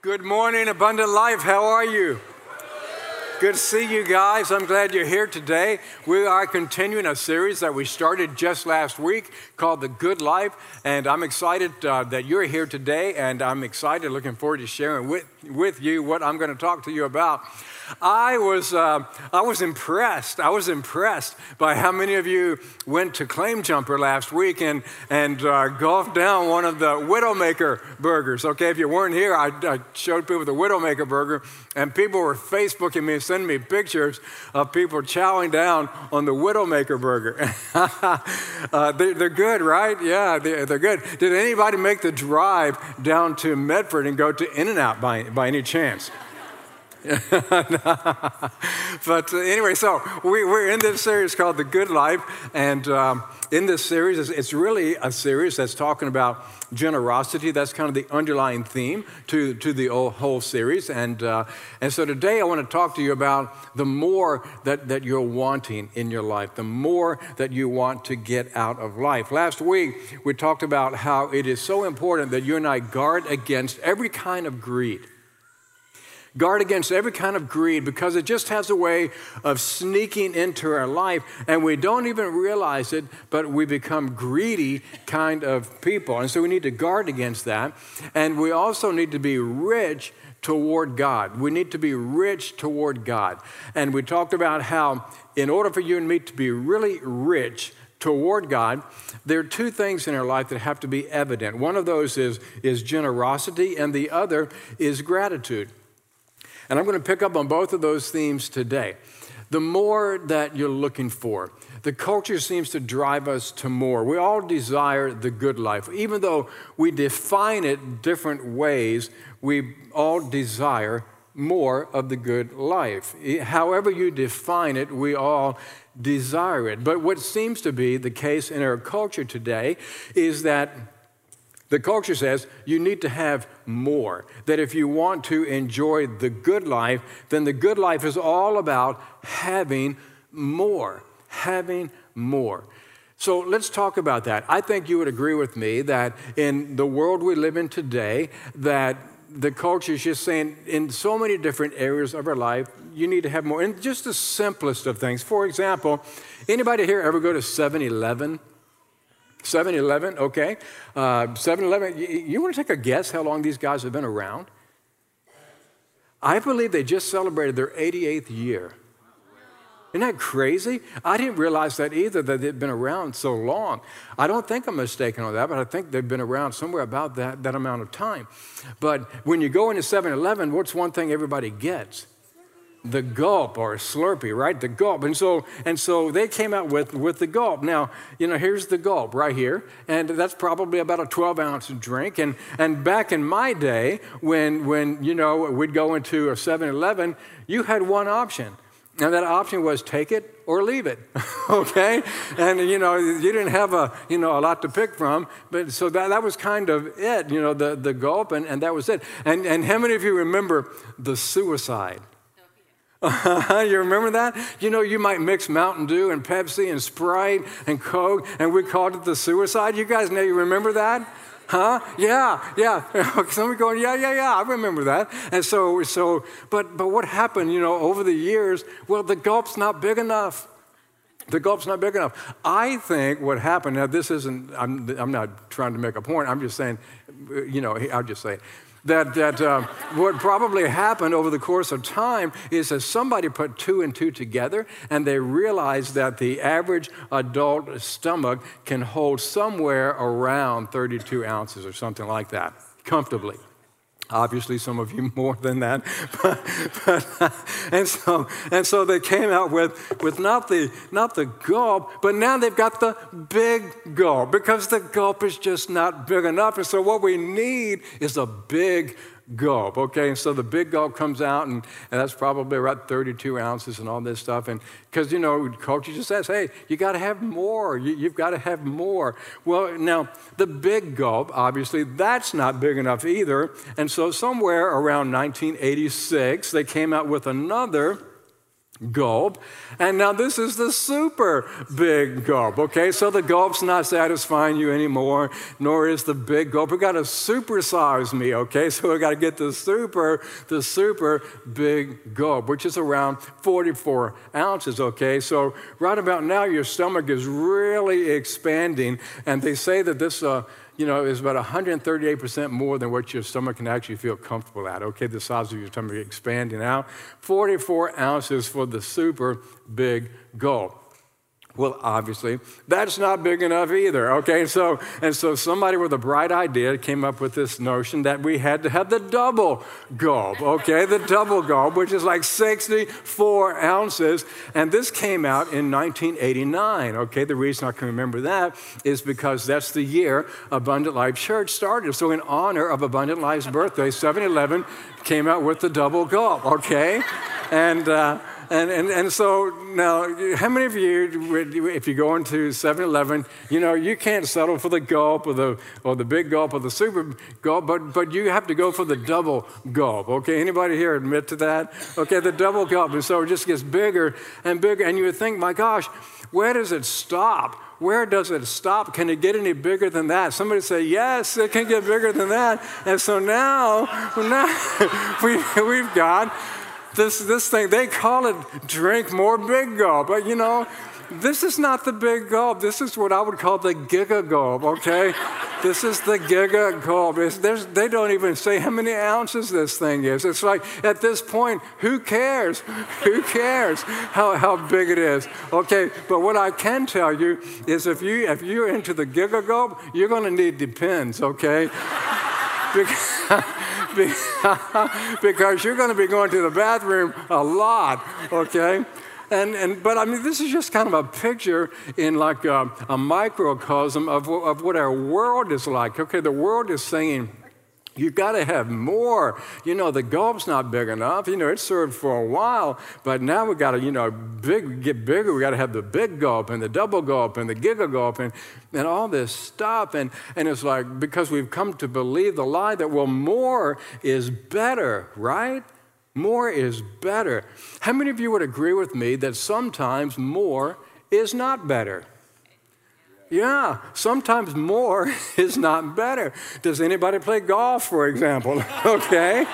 Good morning, Abundant Life. How are you? Good to see you guys. I'm glad you're here today. We are continuing a series that we started just last week called The Good Life. And I'm excited uh, that you're here today. And I'm excited, looking forward to sharing with, with you what I'm going to talk to you about. I was, uh, I was impressed. I was impressed by how many of you went to Claim Jumper last week and, and uh, golfed down one of the Widowmaker burgers. Okay, if you weren't here, I, I showed people the Widowmaker burger, and people were Facebooking me sending me pictures of people chowing down on the Widowmaker burger. uh, they, are good, right? Yeah, they, they're good. Did anybody make the drive down to Medford and go to In N Out by, by any chance? but uh, anyway, so we, are in this series called The Good Life. And um, in this series, it's really a series that's talking about generosity. That's kind of the underlying theme to, to the whole series. And, uh, and so today I want to talk to you about the more that, that you're wanting in your life, the more that you want to get out of life. Last week, we talked about how it is so important that you and I guard against every kind of greed. Guard against every kind of greed because it just has a way of sneaking into our life and we don't even realize it, but we become greedy kind of people. And so we need to guard against that. And we also need to be rich toward God. We need to be rich toward God. And we talked about how, in order for you and me to be really rich, toward God, there are two things in our life that have to be evident. One of those is, is generosity, and the other is gratitude. And I'm going to pick up on both of those themes today. The more that you're looking for, the culture seems to drive us to more. We all desire the good life. Even though we define it different ways, we all desire more of the good life. However, you define it, we all desire it. But what seems to be the case in our culture today is that the culture says you need to have more. That if you want to enjoy the good life, then the good life is all about having more. Having more. So let's talk about that. I think you would agree with me that in the world we live in today, that the culture is just saying in so many different areas of our life, you need to have more. And just the simplest of things. For example, anybody here ever go to 7 Eleven? 7 Eleven, okay. Uh, 7 Eleven, you, you want to take a guess how long these guys have been around? I believe they just celebrated their 88th year. Isn't that crazy? I didn't realize that either, that they'd been around so long. I don't think I'm mistaken on that, but I think they've been around somewhere about that, that amount of time. But when you go into 7 Eleven, what's one thing everybody gets? The gulp or slurpee, right? The gulp. And so, and so they came out with, with the gulp. Now, you know, here's the gulp right here. And that's probably about a 12 ounce drink. And, and back in my day, when, when, you know, we'd go into a 7 Eleven, you had one option. And that option was take it or leave it, okay? And you know, you didn't have a you know a lot to pick from, but so that, that was kind of it, you know, the, the gulp, and, and that was it. And and how many of you remember the suicide? you remember that? You know, you might mix Mountain Dew and Pepsi and Sprite and Coke, and we called it the suicide. You guys know, you remember that? Huh? Yeah, yeah. Somebody going, yeah, yeah, yeah. I remember that. And so, so, but, but what happened? You know, over the years, well, the gulp's not big enough. The gulp's not big enough. I think what happened. Now, this isn't. I'm, I'm not trying to make a point. I'm just saying. You know, I'll just say that, that uh, what probably happened over the course of time is that somebody put two and two together and they realized that the average adult stomach can hold somewhere around 32 ounces or something like that comfortably. Obviously, some of you more than that. But, but, and, so, and so they came out with, with not, the, not the gulp, but now they've got the big gulp because the gulp is just not big enough. And so what we need is a big gulp. Okay, and so the big gulp comes out, and, and that's probably about 32 ounces and all this stuff. And because, you know, culture just says, hey, you got to have more. You, you've got to have more. Well, now, the big gulp, obviously, that's not big enough either. And so somewhere around 1986, they came out with another gulp. And now this is the super big gulp, okay? So the gulp's not satisfying you anymore, nor is the big gulp. We've got to supersize me, okay? So we've got to get the super, the super big gulp, which is around 44 ounces, okay? So right about now, your stomach is really expanding, and they say that this, uh, you know, is about 138% more than what your stomach can actually feel comfortable at. Okay, the size of your stomach expanding out. 44 ounces for the super big gulp. Well, obviously, that's not big enough either. Okay, so and so somebody with a bright idea came up with this notion that we had to have the double gulp. Okay, the double gulp, which is like 64 ounces, and this came out in 1989. Okay, the reason I can remember that is because that's the year Abundant Life Church started. So in honor of Abundant Life's birthday, 7-Eleven came out with the double gulp. Okay, and. Uh, and, and, and so now, how many of you, if you go into 7 Eleven, you know, you can't settle for the gulp or the, or the big gulp or the super gulp, but, but you have to go for the double gulp. Okay, anybody here admit to that? Okay, the double gulp. And so it just gets bigger and bigger. And you would think, my gosh, where does it stop? Where does it stop? Can it get any bigger than that? Somebody say, yes, it can get bigger than that. And so now, now we, we've got this, this thing, they call it drink more big gulp. But you know, this is not the big gulp. This is what I would call the giga gulp, okay? this is the giga gulp. they don't even say how many ounces this thing is. It's like, at this point, who cares? who cares how, how big it is? Okay, but what I can tell you is if, you, if you're into the giga gulp, you're to need Depends, okay? because, you're going to be going to the bathroom a lot, okay? And, and, but I mean, this is just kind of a picture in like a, a microcosm of, of what our world is like. Okay, the world is saying, you got to have more. You know, the gulp's not big enough. You know, it served for a while, but now we've got to, you know, big, get bigger. We've got to have the big gulp and the double gulp and the giga gulp and, and all this stuff. And, and it's like, because we've come to believe the lie that, well, more is better, right? More is better. How many of you would agree with me that sometimes more is not better? Yeah, sometimes more is not better. Does anybody play golf, for example? okay,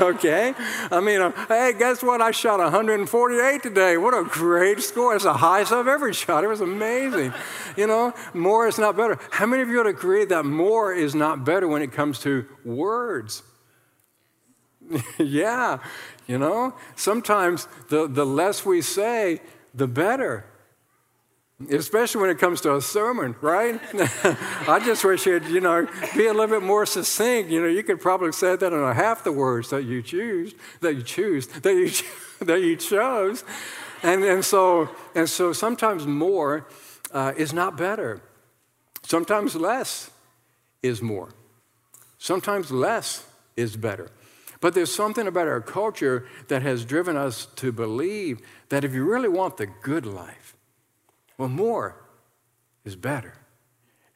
okay. I mean, uh, hey, guess what? I shot 148 today. What a great score. It's the highest I've ever shot. It was amazing. You know, more is not better. How many of you would agree that more is not better when it comes to words? yeah, you know, sometimes the, the less we say, the better especially when it comes to a sermon, right? I just wish you'd, you know, be a little bit more succinct. You know, you could probably say that in half the words that you choose, that you choose, that you, that you chose. And, and, so, and so sometimes more uh, is not better. Sometimes less is more. Sometimes less is better. But there's something about our culture that has driven us to believe that if you really want the good life, well, more is better.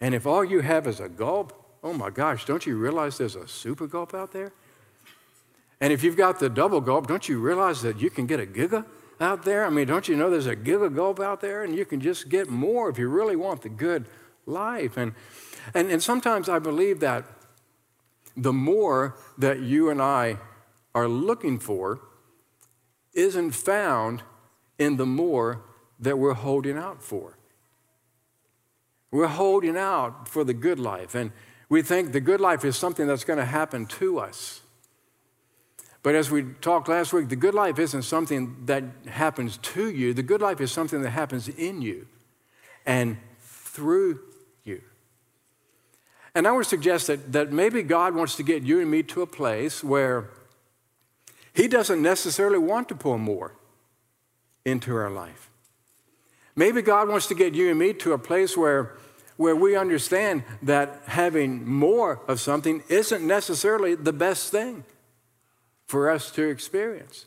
And if all you have is a gulp, oh my gosh, don't you realize there's a super gulp out there? And if you've got the double gulp, don't you realize that you can get a giga out there? I mean, don't you know there's a giga gulp out there and you can just get more if you really want the good life? And, and, and sometimes I believe that the more that you and I are looking for isn't found in the more that we're holding out for. We're holding out for the good life, and we think the good life is something that's going to happen to us. But as we talked last week, the good life isn't something that happens to you. The good life is something that happens in you and through you. And I would suggest that, that maybe God wants to get you and me to a place where He doesn't necessarily want to pour more into our life. Maybe God wants to get you and me to a place where, where we understand that having more of something isn't necessarily the best thing for us to experience.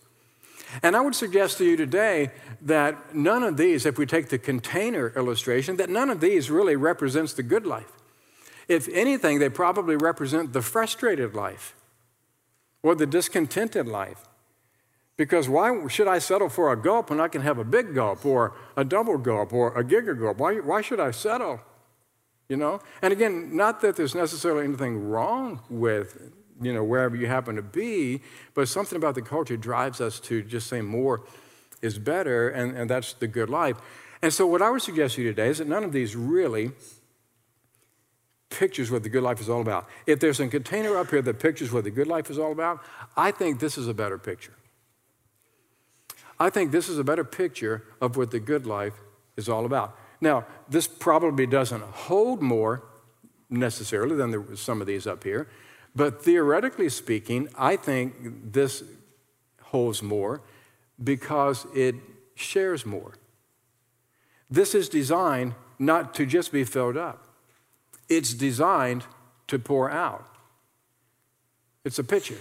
And I would suggest to you today that none of these, if we take the container illustration, that none of these really represents the good life. If anything, they probably represent the frustrated life or the discontented life Because why should I settle for a gulp when I can have a big gulp or a double gulp or a giga gulp? Why, why should I settle? You know? And again, not that there's necessarily anything wrong with, you know, wherever you happen to be, but something about the culture drives us to just say more is better, and, and that's the good life. And so, what I would suggest to you today is that none of these really pictures what the good life is all about. If there's a container up here that pictures what the good life is all about, I think this is a better picture. I think this is a better picture of what the good life is all about. Now, this probably doesn't hold more necessarily than the, some of these up here, but theoretically speaking, I think this holds more because it shares more. This is designed not to just be filled up, it's designed to pour out. It's a pitcher.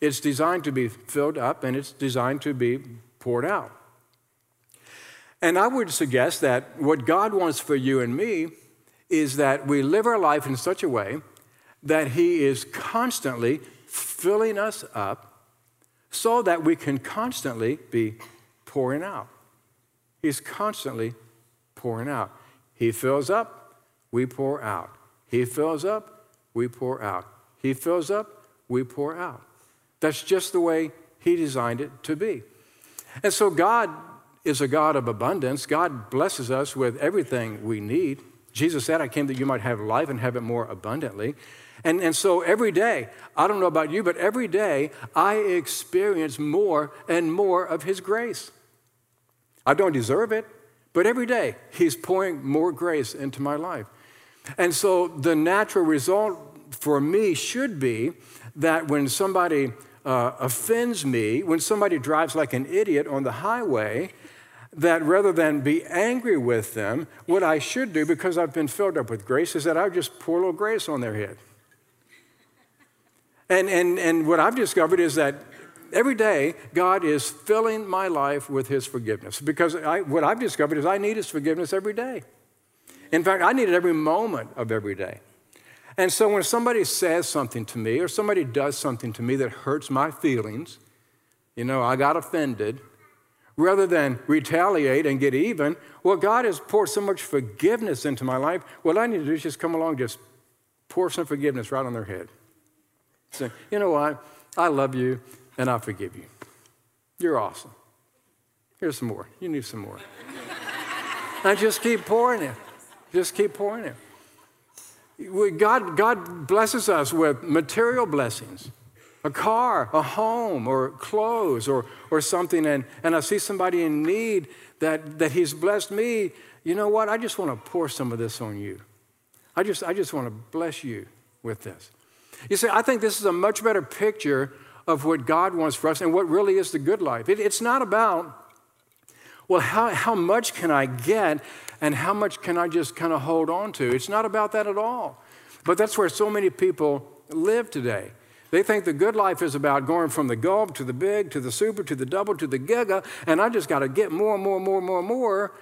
It's designed to be filled up and it's designed to be poured out. And I would suggest that what God wants for you and me is that we live our life in such a way that He is constantly filling us up so that we can constantly be pouring out. He's constantly pouring out. He fills up, we pour out. He fills up, we pour out. He fills up, we pour out. That's just the way He designed it to be. And so God is a God of abundance. God blesses us with everything we need. Jesus said, I came that you might have life and have it more abundantly. And, and so every day, I don't know about you, but every day I experience more and more of His grace. I don't deserve it, but every day He's pouring more grace into my life. And so the natural result for me should be that when somebody uh, offends me, when somebody drives like an idiot on the highway, that rather than be angry with them, what I should do, because I've been filled up with grace, is that I just pour a little grace on their head. And, and, and what I've discovered is that every day God is filling my life with His forgiveness. Because I, what I've discovered is I need His forgiveness every day. In fact, I need it every moment of every day. And so when somebody says something to me or somebody does something to me that hurts my feelings, you know, I got offended, rather than retaliate and get even, well, God has poured so much forgiveness into my life. What I need to do is just come along, just pour some forgiveness right on their head. Say, you know what? I love you and I forgive you. You're awesome. Here's some more. You need some more. I just keep pouring it. Just keep pouring it. God, God blesses us with material blessings a car, a home, or clothes, or, or something, and, and I see somebody in need that, that He's blessed me, you know what? I just want to pour some of this on you. I just, I just want to bless you with this. You see, I think this is a much better picture of what God wants for us and what really is the good life. It, it's not about, well, how, how much can I get and how much can I just kind of hold on to? It's not about that at all. But that's where so many people live today. They think the good life is about going from the gulp to the big to the super to the double to the giga, and I just got to get more and more and more and more and more.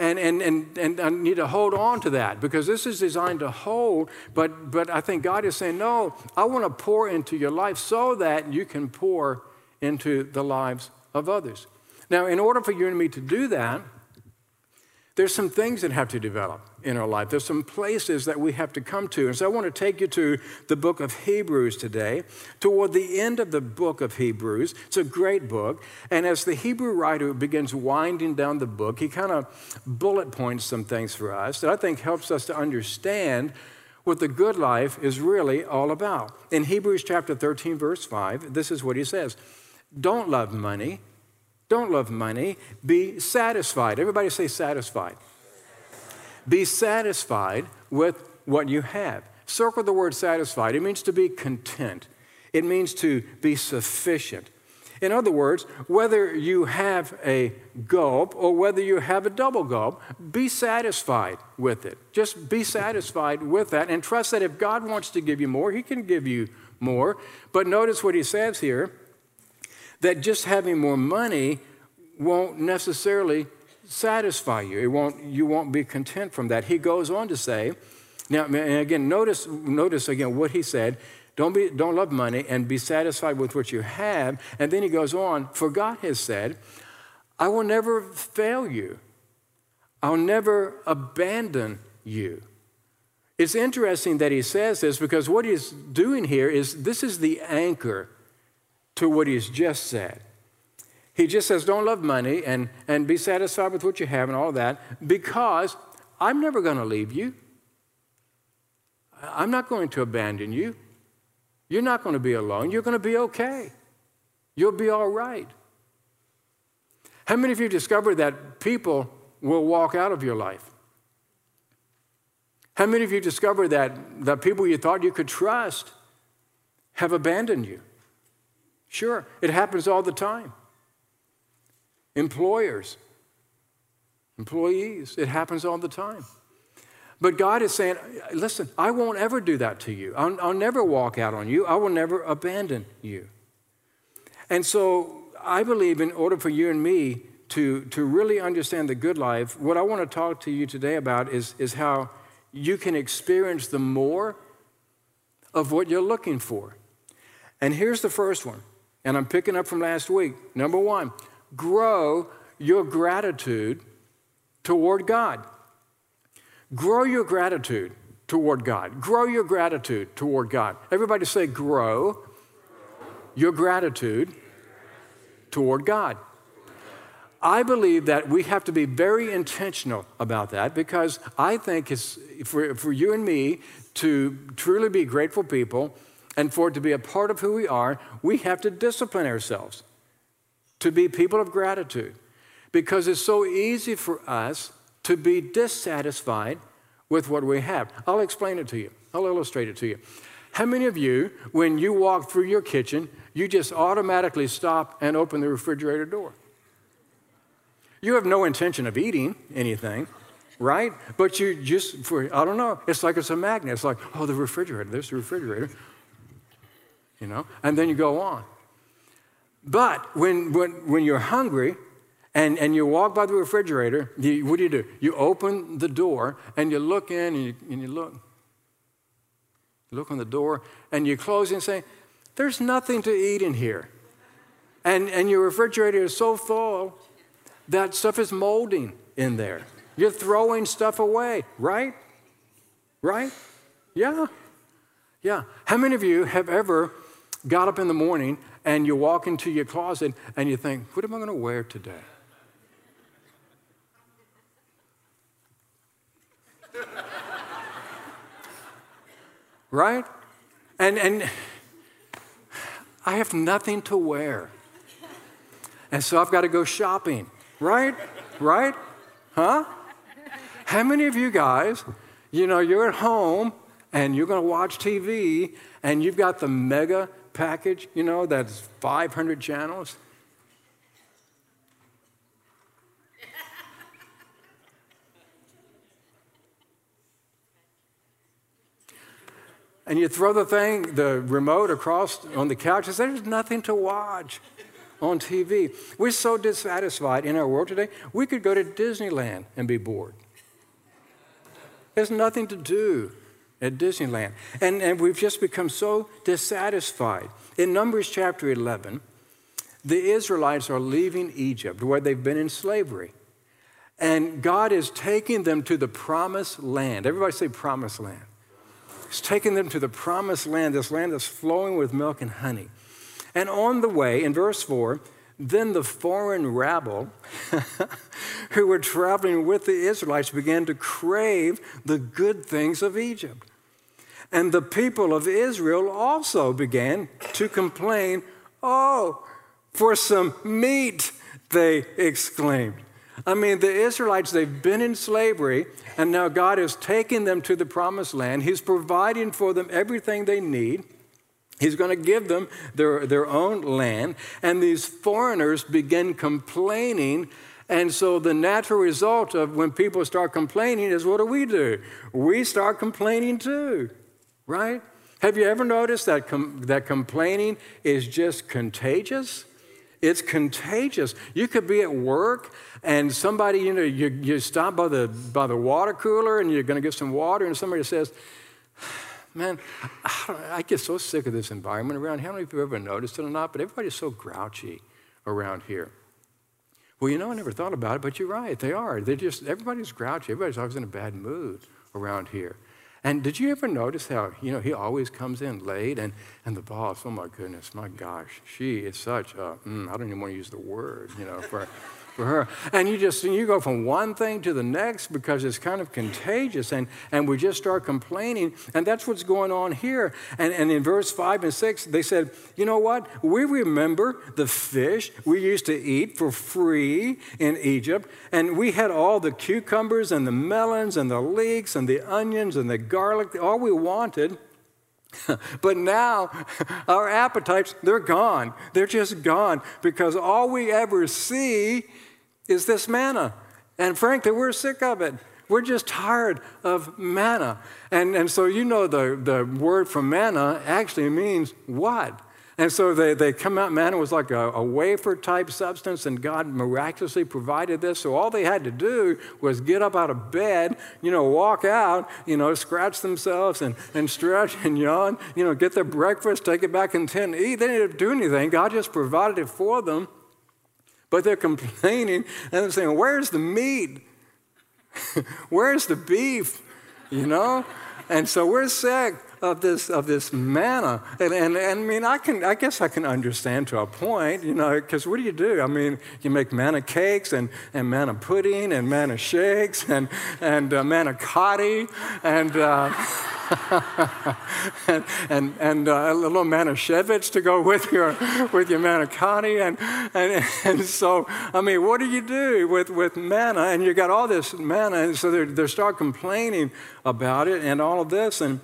And, and, and, and I need to hold on to that because this is designed to hold. But, but I think God is saying, no, I want to pour into your life so that you can pour into the lives of others. Now, in order for you and me to do that, there's some things that have to develop in our life. There's some places that we have to come to. And so I want to take you to the book of Hebrews today, toward the end of the book of Hebrews. It's a great book. And as the Hebrew writer begins winding down the book, he kind of bullet points some things for us that I think helps us to understand what the good life is really all about. In Hebrews chapter 13, verse 5, this is what he says Don't love money don't love money. Be satisfied. Everybody say satisfied. Be satisfied with what you have. Circle the word satisfied. It means to be content, it means to be sufficient. In other words, whether you have a gulp or whether you have a double gulp, be satisfied with it. Just be satisfied with that and trust that if God wants to give you more, He can give you more. But notice what He says here that just having more money won't necessarily satisfy you. It won't, you won't be content from that. He goes on to say, now, and again, notice, notice again what he said don't, be, don't love money and be satisfied with what you have. And then he goes on, for God has said, I will never fail you. I'll never abandon you. It's interesting that he says this because what he's doing here is this is the anchor to what he's just said. He just says, Don't love money and, and be satisfied with what you have and all that because I'm never going to leave you. I'm not going to abandon you. You're not going to be alone. You're going to be okay. You'll be all right. How many of you discovered that people will walk out of your life? How many of you discovered that the people you thought you could trust have abandoned you? Sure, it happens all the time. Employers, employees, it happens all the time. But God is saying, listen, I won't ever do that to you. I'll, I'll, never walk out on you. I will never abandon you. And so I believe in order for you and me to, to really understand the good life, what I want to talk to you today about is, is how you can experience the more of what you're looking for. And here's the first one, and I'm picking up from last week. Number one, grow your gratitude toward God. Grow your gratitude toward God. Grow your gratitude toward God. Everybody say, grow your gratitude toward God. I believe that we have to be very intentional about that because I think it's for, for you and me to truly be grateful people and for it to be a part of who we are, we have to discipline ourselves to be people of gratitude because it's so easy for us to be dissatisfied with what we have. I'll explain it to you, I'll illustrate it to you. How many of you, when you walk through your kitchen, you just automatically stop and open the refrigerator door? You have no intention of eating anything, right? But you just, for, I don't know, it's like it's a magnet. It's like, oh, the refrigerator, there's the refrigerator, you know, and then you go on. But when, when, when you're hungry and, and you walk by the refrigerator, you, what do you do? You open the door and you look in and you, and you look. You look on the door and you close and say, There's nothing to eat in here. And, and your refrigerator is so full that stuff is molding in there. You're throwing stuff away, right? Right? Yeah. Yeah. How many of you have ever got up in the morning and you walk into your closet and you think, what am I going to wear today? right? And, and I have nothing to wear. And so I've got to go shopping. Right? Right? Huh? How many of you guys, you know, you're at home and you're going to watch TV and you've got the mega package, you know, that's 500 channels? and you throw the thing, the remote across on the couch and There's nothing to watch on TV. We're so dissatisfied in our world today, we could go to Disneyland and be bored. There's nothing to do at Disneyland. And, and we've just become so dissatisfied. In Numbers chapter 11, the Israelites are leaving Egypt, where they've been in slavery. And God is taking them to the promised land. Everybody say promised land. He's taking them to the promised land, this land that's flowing with milk and honey. And on the way, in verse 4, then the foreign rabble who were traveling with the Israelites began to crave the good things of Egypt. And the people of Israel also began to complain, Oh, for some meat, they exclaimed. I mean, the Israelites, they've been in slavery, and now God has taken them to the promised land. He's providing for them everything they need. He's going to give them their, their own land. And these foreigners begin complaining. And so the natural result of when people start complaining is what do we do? We start complaining too, right? Have you ever noticed that, com- that complaining is just contagious? It's contagious. You could be at work and somebody, you know, you, you stop by the, by the water cooler and you're going to get some water, and somebody says, man, I get so sick of this environment around here. I don't know if you've ever noticed it or not, but everybody's so grouchy around here. Well, you know, I never thought about it, but you're right. They are. They're just, everybody's grouchy. Everybody's always in a bad mood around here. And did you ever notice how, you know, he always comes in late and, and the boss, oh my goodness, my gosh, she is such a, mm, I don't even want to use the word, you know, for for her. And you just you go from one thing to the next because it's kind of contagious, and, and we just start complaining. And that's what's going on here. And, and in verse 5 and 6, they said, You know what? We remember the fish we used to eat for free in Egypt, and we had all the cucumbers and the melons and the leeks and the onions and the garlic, all we wanted. but now our appetites, they're gone. They're just gone because all we ever see is this manna. And frankly, we're sick of it. We're just tired of manna. And, and so, you know, the, the word for manna actually means what? And so they, they come out, manna was like a, a wafer type substance, and God miraculously provided this. So all they had to do was get up out of bed, you know, walk out, you know, scratch themselves and, and stretch and yawn, you know, get their breakfast, take it back in tent, eat. They didn't have to do anything. God just provided it for them. But they're complaining and they're saying, Where's the meat? Where's the beef? You know? And so we're sick of this of this manna. And, and, and I mean, I can I guess I can understand to a point, you know, because what do you do? I mean, you make manna cakes and, and manna pudding and manna shakes and and uh, manicotti and. Uh, and and, and uh, a little manischewitz to go with your with your manicotti and, and and so I mean what do you do with with manna and you got all this manna and so they they start complaining about it and all of this and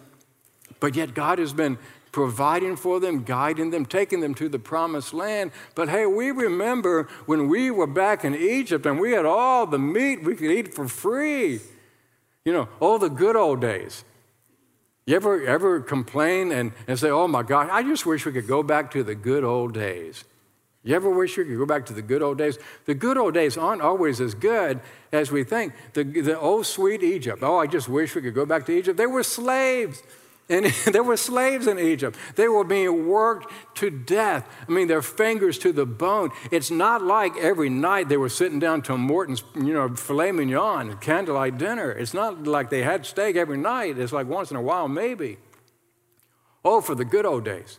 but yet God has been providing for them, guiding them, taking them to the promised land. But hey, we remember when we were back in Egypt and we had all the meat we could eat for free. You know, all the good old days. You ever, ever complain and, and say, oh my God, I just wish we could go back to the good old days? You ever wish we could go back to the good old days? The good old days aren't always as good as we think. The, the old sweet Egypt, oh, I just wish we could go back to Egypt. They were slaves. And there were slaves in Egypt. They were being worked to death. I mean, their fingers to the bone. It's not like every night they were sitting down to Morton's, you know, filet mignon, candlelight dinner. It's not like they had steak every night. It's like once in a while, maybe. Oh, for the good old days.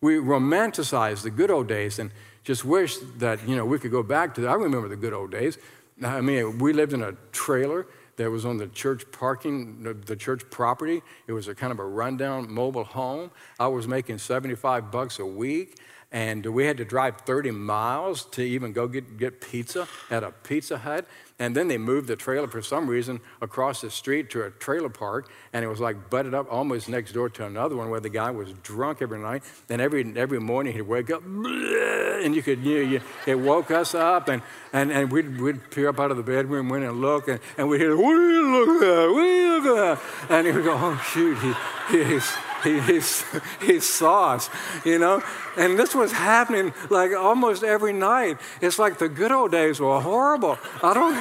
We romanticize the good old days and just wish that, you know, we could go back to, that. I remember the good old days. I mean, we lived in a trailer that was on the church parking, the church property. It was a kind of a rundown mobile home. I was making 75 bucks a week, and we had to drive 30 miles to even go get, get pizza at a Pizza Hut. And then they moved the trailer for some reason across the street to a trailer park, and it was like butted up almost next door to another one where the guy was drunk every night. And every, every morning he'd wake up, and you could, you you, it woke us up, and, and, and we'd, we'd peer up out of the bedroom, went and look, and, and we'd hear, What are you looking at? What are you looking at? And he would go, Oh, shoot, he, he's he saw us, you know? And this was happening like almost every night. It's like the good old days were horrible. I don't,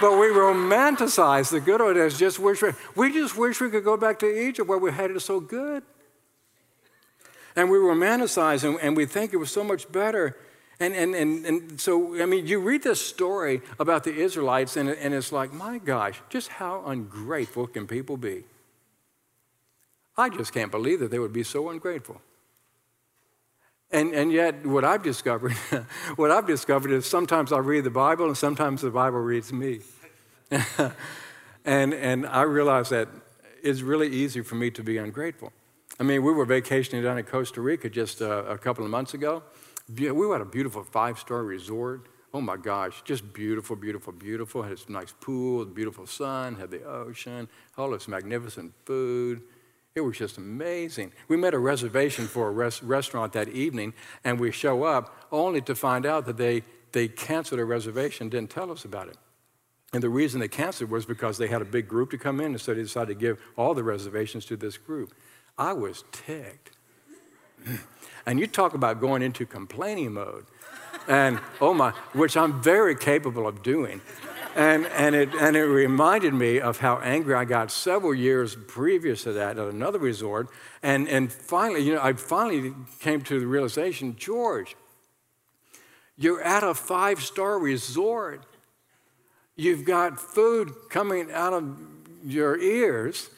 but we romanticize the good old days. Just wish we, we just wish we could go back to Egypt where we had it so good. And we romanticize and, and we think it was so much better. And, and, and, and so, I mean, you read this story about the Israelites, and, and it's like, my gosh, just how ungrateful can people be? I just can't believe that they would be so ungrateful. And, and yet, what I've discovered, what I've discovered is sometimes I read the Bible and sometimes the Bible reads me. and, and I realize that it's really easy for me to be ungrateful. I mean, we were vacationing down in Costa Rica just uh, a couple of months ago. We were at a beautiful five star resort. Oh my gosh, just beautiful, beautiful, beautiful. Had this nice pool, beautiful sun, had the ocean, all this magnificent food. It was just amazing. We made a reservation for a res- restaurant that evening, and we show up only to find out that they, they canceled a reservation, didn't tell us about it. And the reason they canceled was because they had a big group to come in, and so they decided to give all the reservations to this group. I was ticked. And you talk about going into complaining mode. And oh my, which I'm very capable of doing. And, and, it, and it reminded me of how angry I got several years previous to that at another resort. And, and finally, you know, I finally came to the realization George, you're at a five star resort. You've got food coming out of your ears.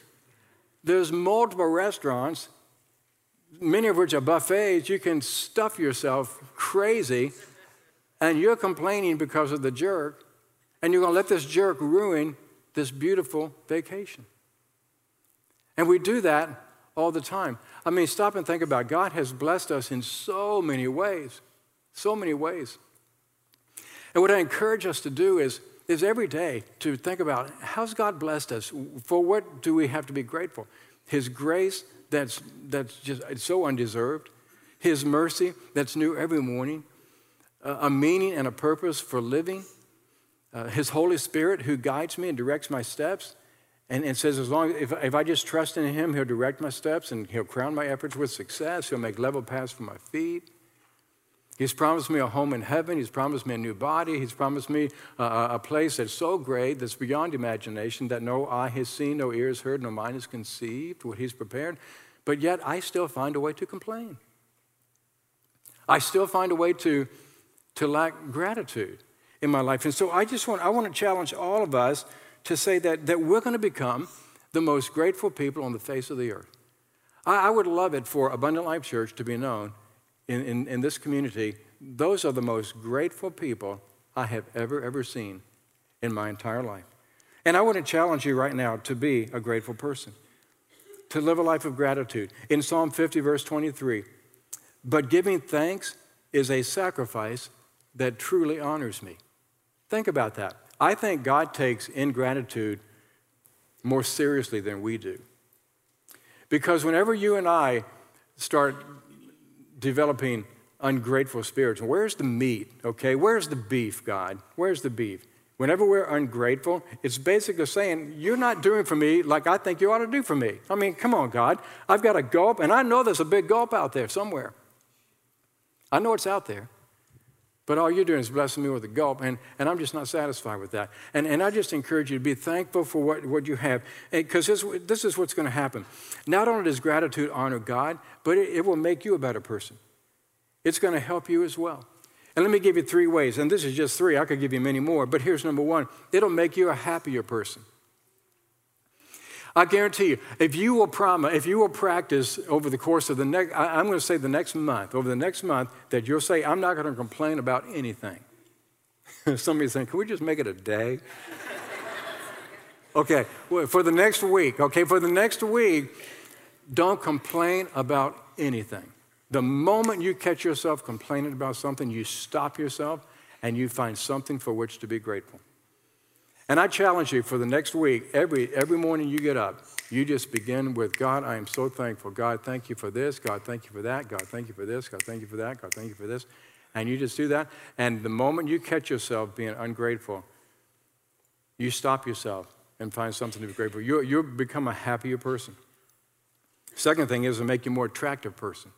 There's multiple restaurants, many of which are buffets. You can stuff yourself crazy, and you're complaining because of the jerk, and you're going to let this jerk ruin this beautiful vacation. And we do that all the time. I mean, stop and think about it. God has blessed us in so many ways, so many ways. And what I encourage us to do is, is every day to think about how's God blessed us? For what do we have to be grateful? His grace that's, that's just so undeserved, His mercy that's new every morning, a meaning and a purpose for living, uh, His Holy Spirit who guides me and directs my steps. And, and says, as long if, if I just trust in him, he'll direct my steps and he'll crown my efforts with success. He'll make level paths for my feet. He's promised me a home in heaven. He's promised me a new body. He's promised me uh, a place that's so great, that's beyond imagination, that no eye has seen, no ear has heard, no mind has conceived what He's prepared. But yet, I still find a way to complain. I still find a way to, to lack gratitude in my life. And so I just want, I want to challenge all of us to say that, that we're going to become the most grateful people on the face of the earth. I, I would love it for Abundant Life Church to be known in, in, in this community, those are the most grateful people I have ever, ever seen in my entire life. And I want to challenge you right now to be a grateful person, to live a life of gratitude. In Psalm 50, verse 23, but giving thanks is a sacrifice that truly honors me. Think about that. I think God takes ingratitude more seriously than we do. Because whenever you and I start developing ungrateful spirits. Where's the meat? Okay, where's the beef, God? Where's the beef? Whenever we're ungrateful, it's basically saying, You're not doing for me like I think you ought to do for me. I mean, come on, God. I've got a gulp, and I know there's a big gulp out there somewhere. I know it's out there. But all you're doing is blessing me with a gulp, and, and I'm just not satisfied with that. And, and I just encourage you to be thankful for what, what you have, because this, this is what's going to happen. Not only does gratitude honor God, but it, it will make you a better person. It's going to help you as well. And let me give you three ways, and this is just three, I could give you many more, but here's number one it'll make you a happier person. I guarantee you, if you will promise, if you will practice over the course of the next, I'm going to say the next month, over the next month, that you'll say, I'm not going to complain about anything. Somebody's saying, can we just make it a day? okay, for the next week, okay, for the next week, don't complain about anything. The moment you catch yourself complaining about something, you stop yourself and you find something for which to be grateful. And I challenge you for the next week, every, every morning you get up, you just begin with God, I am so thankful. God, thank you for this. God, thank you for that. God, thank you for this. God, thank you for that. God, thank you for this. And you just do that. And the moment you catch yourself being ungrateful, you stop yourself and find something to be grateful. for. You, you become a happier person. Second thing is to make you a more attractive person.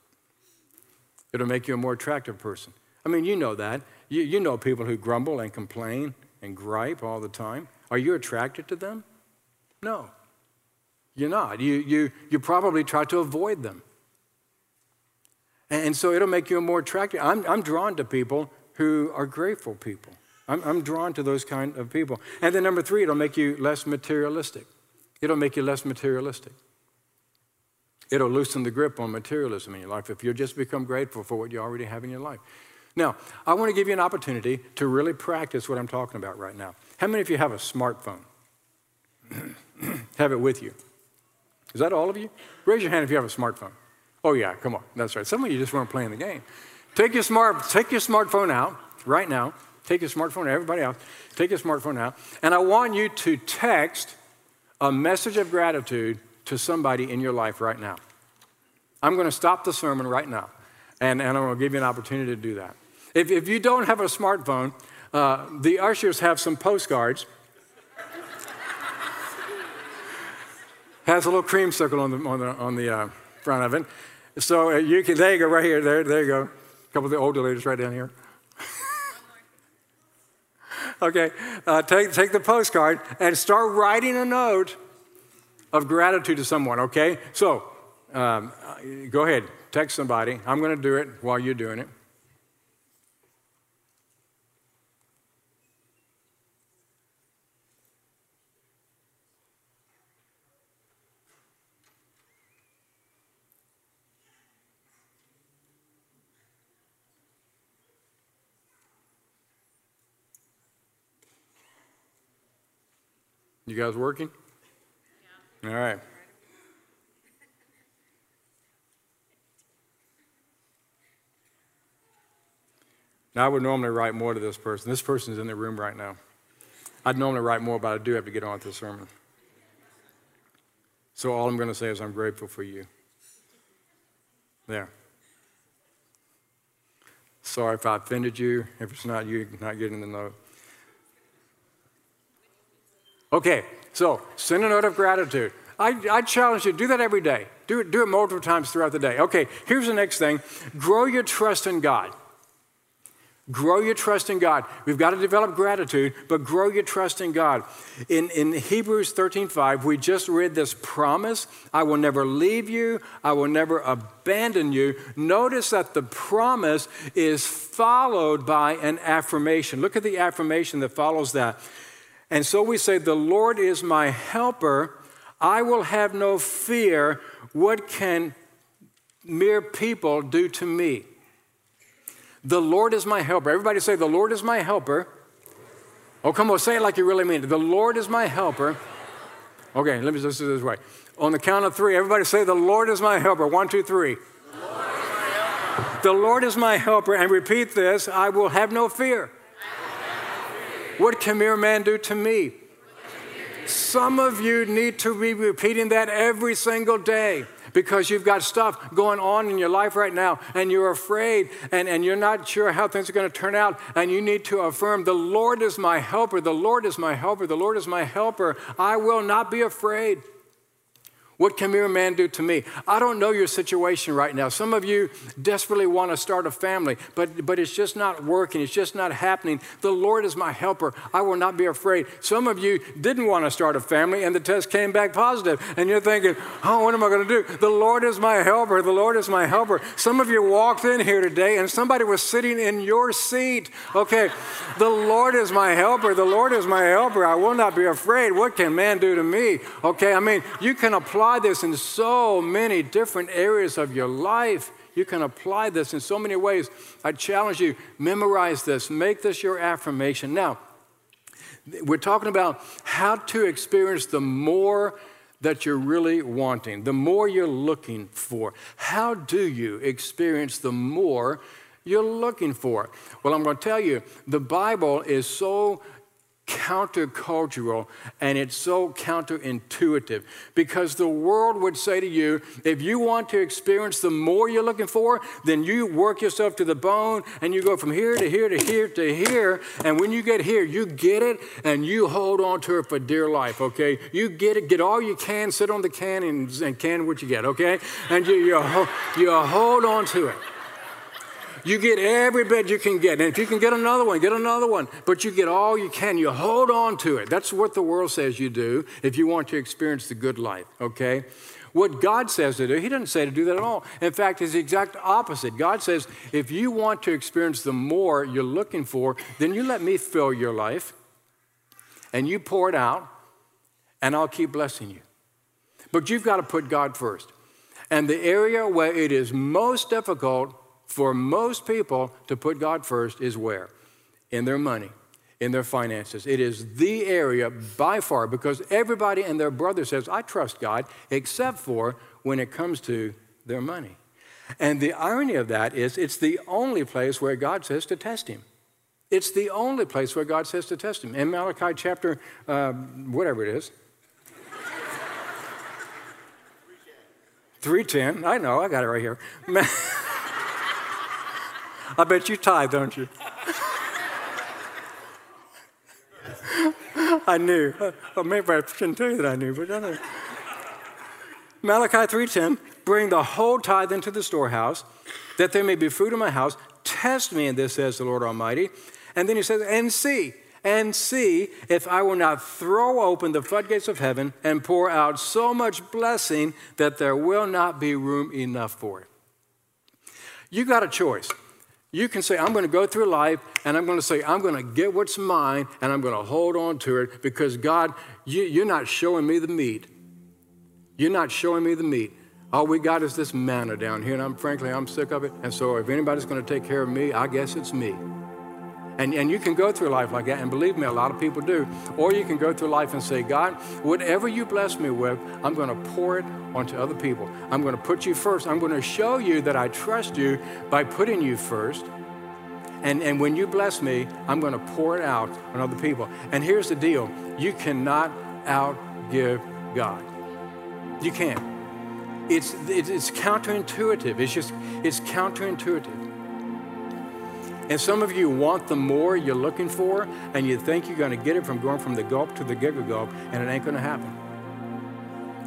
It'll make you a more attractive person. I mean, you know that. You, you know people who grumble and complain and gripe all the time? Are you attracted to them? No, you're not. You, you, you probably try to avoid them. And so it'll make you more attractive. I'm, I'm drawn to people who are grateful people. I'm, I'm drawn to those kind of people. And then number three, it'll make you less materialistic. It'll make you less materialistic. It'll loosen the grip on materialism in your life if you just become grateful for what you already have in your life. Now, I want to give you an opportunity to really practice what I'm talking about right now. How many of you have a smartphone? have it with you? Is that all of you? Raise your hand if you have a smartphone. Oh, yeah, come on. That's right. Some of you just weren't playing the game. Take your, smart, take your smartphone out right now. Take your smartphone, everybody else, take your smartphone out. And I want you to text a message of gratitude to somebody in your life right now. I'm going to stop the sermon right now, and, and I'm going to give you an opportunity to do that. If, if you don't have a smartphone, uh, the ushers have some postcards. Has a little cream circle on the, on the, on the uh, front of it. So uh, you can, there you go, right here, there, there you go. A couple of the older ladies right down here. okay, uh, take, take the postcard and start writing a note of gratitude to someone, okay? So um, go ahead, text somebody. I'm going to do it while you're doing it. You guys working? Yeah. All right. Now, I would normally write more to this person. This person is in the room right now. I'd normally write more, but I do have to get on with the sermon. So, all I'm going to say is I'm grateful for you. There. Sorry if I offended you. If it's not you, not getting the note. Okay, so send a note of gratitude. I, I challenge you, do that every day. Do it, do it multiple times throughout the day. Okay, here's the next thing grow your trust in God. Grow your trust in God. We've got to develop gratitude, but grow your trust in God. In, in Hebrews 13:5, we just read this promise I will never leave you, I will never abandon you. Notice that the promise is followed by an affirmation. Look at the affirmation that follows that. And so we say, The Lord is my helper. I will have no fear. What can mere people do to me? The Lord is my helper. Everybody say, The Lord is my helper. Oh, come on, say it like you really mean it. The Lord is my helper. Okay, let me just do this way. On the count of three, everybody say, The Lord is my helper. One, two, three. The Lord is my helper. And repeat this I will have no fear. What can mere man do to me? Some of you need to be repeating that every single day because you've got stuff going on in your life right now and you're afraid and, and you're not sure how things are going to turn out. And you need to affirm, The Lord is my helper, the Lord is my helper, the Lord is my helper. I will not be afraid. What can mere man do to me? I don't know your situation right now. Some of you desperately want to start a family, but, but it's just not working. It's just not happening. The Lord is my helper. I will not be afraid. Some of you didn't want to start a family, and the test came back positive, and you're thinking, oh, what am I going to do? The Lord is my helper. The Lord is my helper. Some of you walked in here today, and somebody was sitting in your seat. Okay, the Lord is my helper. The Lord is my helper. I will not be afraid. What can man do to me? Okay, I mean, you can apply apply this in so many different areas of your life. You can apply this in so many ways. I challenge you, memorize this, make this your affirmation. Now, we're talking about how to experience the more that you're really wanting, the more you're looking for. How do you experience the more you're looking for? Well, I'm going to tell you, the Bible is so countercultural and it's so counterintuitive. Because the world would say to you if you want to experience the more you're looking for then you work yourself to the bone and you go from here to here to here to here and when you get here you get it and you hold on to it for dear life okay? You get it get all you can sit on the can and, and can what you get okay? And you, you, you hold on to it you get every bit you can get. And if you can get another one, get another one. But you get all you can. You hold on to it. That's what the world says you do if you want to experience the good life, okay? What God says to do, He doesn't say to do that at all. In fact, it's the exact opposite. God says, if you want to experience the more you're looking for, then you let me fill your life and you pour it out, and I'll keep blessing you. But you've got to put God first. And the area where it is most difficult for most people to put God first is where? In their money, in their finances. It is the area by far because everybody and their brother says, I trust God, except for when it comes to their money. And the irony of that is, it's the only place where God says to test him. It's the only place where God says to test him. In Malachi chapter, uh, whatever it is, 310. I know, I got it right here. I bet you tithe, don't you? I knew. Maybe I shouldn't tell you that I knew, but I know. Malachi 3.10, bring the whole tithe into the storehouse, that there may be food in my house. Test me in this, says the Lord Almighty. And then he says, and see, and see if I will not throw open the floodgates of heaven and pour out so much blessing that there will not be room enough for it. You got a choice. You can say, I'm going to go through life and I'm going to say, I'm going to get what's mine and I'm going to hold on to it because God, you, you're not showing me the meat. You're not showing me the meat. All we got is this manna down here, and I'm frankly, I'm sick of it. And so, if anybody's going to take care of me, I guess it's me. And, and you can go through life like that, and believe me, a lot of people do. Or you can go through life and say, God, whatever you bless me with, I'm going to pour it onto other people. I'm going to put you first. I'm going to show you that I trust you by putting you first. And, and when you bless me, I'm going to pour it out on other people. And here's the deal you cannot outgive God. You can't. It's, it's counterintuitive. It's just, it's counterintuitive. And some of you want the more you're looking for, and you think you're going to get it from going from the gulp to the giga gulp, and it ain't going to happen.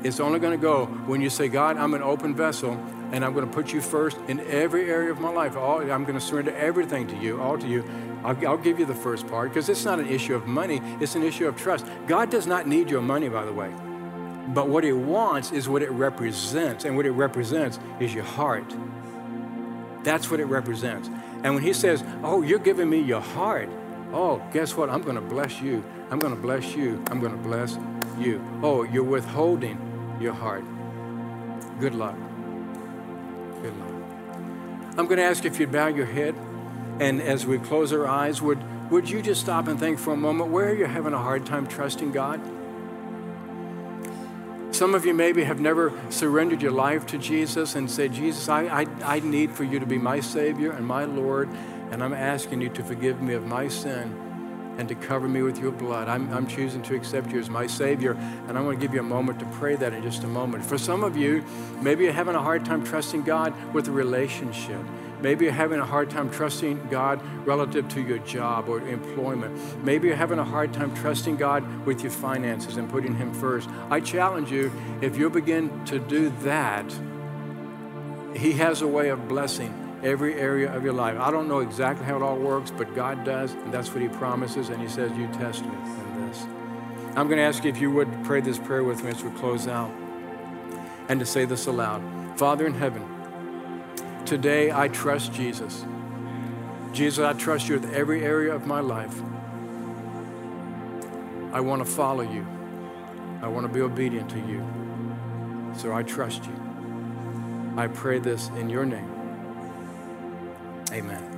It's only going to go when you say, God, I'm an open vessel, and I'm going to put you first in every area of my life. All, I'm going to surrender everything to you, all to you. I'll, I'll give you the first part because it's not an issue of money, it's an issue of trust. God does not need your money, by the way. But what He wants is what it represents, and what it represents is your heart. That's what it represents. And when he says, Oh, you're giving me your heart, oh, guess what? I'm going to bless you. I'm going to bless you. I'm going to bless you. Oh, you're withholding your heart. Good luck. Good luck. I'm going to ask if you'd bow your head. And as we close our eyes, would, would you just stop and think for a moment where you're you having a hard time trusting God? Some of you maybe have never surrendered your life to Jesus and said, Jesus, I, I, I need for you to be my Savior and my Lord, and I'm asking you to forgive me of my sin and to cover me with your blood. I'm, I'm choosing to accept you as my Savior, and I want to give you a moment to pray that in just a moment. For some of you, maybe you're having a hard time trusting God with a relationship. Maybe you're having a hard time trusting God relative to your job or employment. Maybe you're having a hard time trusting God with your finances and putting Him first. I challenge you, if you begin to do that, He has a way of blessing every area of your life. I don't know exactly how it all works, but God does, and that's what He promises, and He says, You test me in this. I'm going to ask you if you would pray this prayer with me as we close out and to say this aloud Father in heaven, Today, I trust Jesus. Jesus, I trust you with every area of my life. I want to follow you. I want to be obedient to you. So I trust you. I pray this in your name. Amen.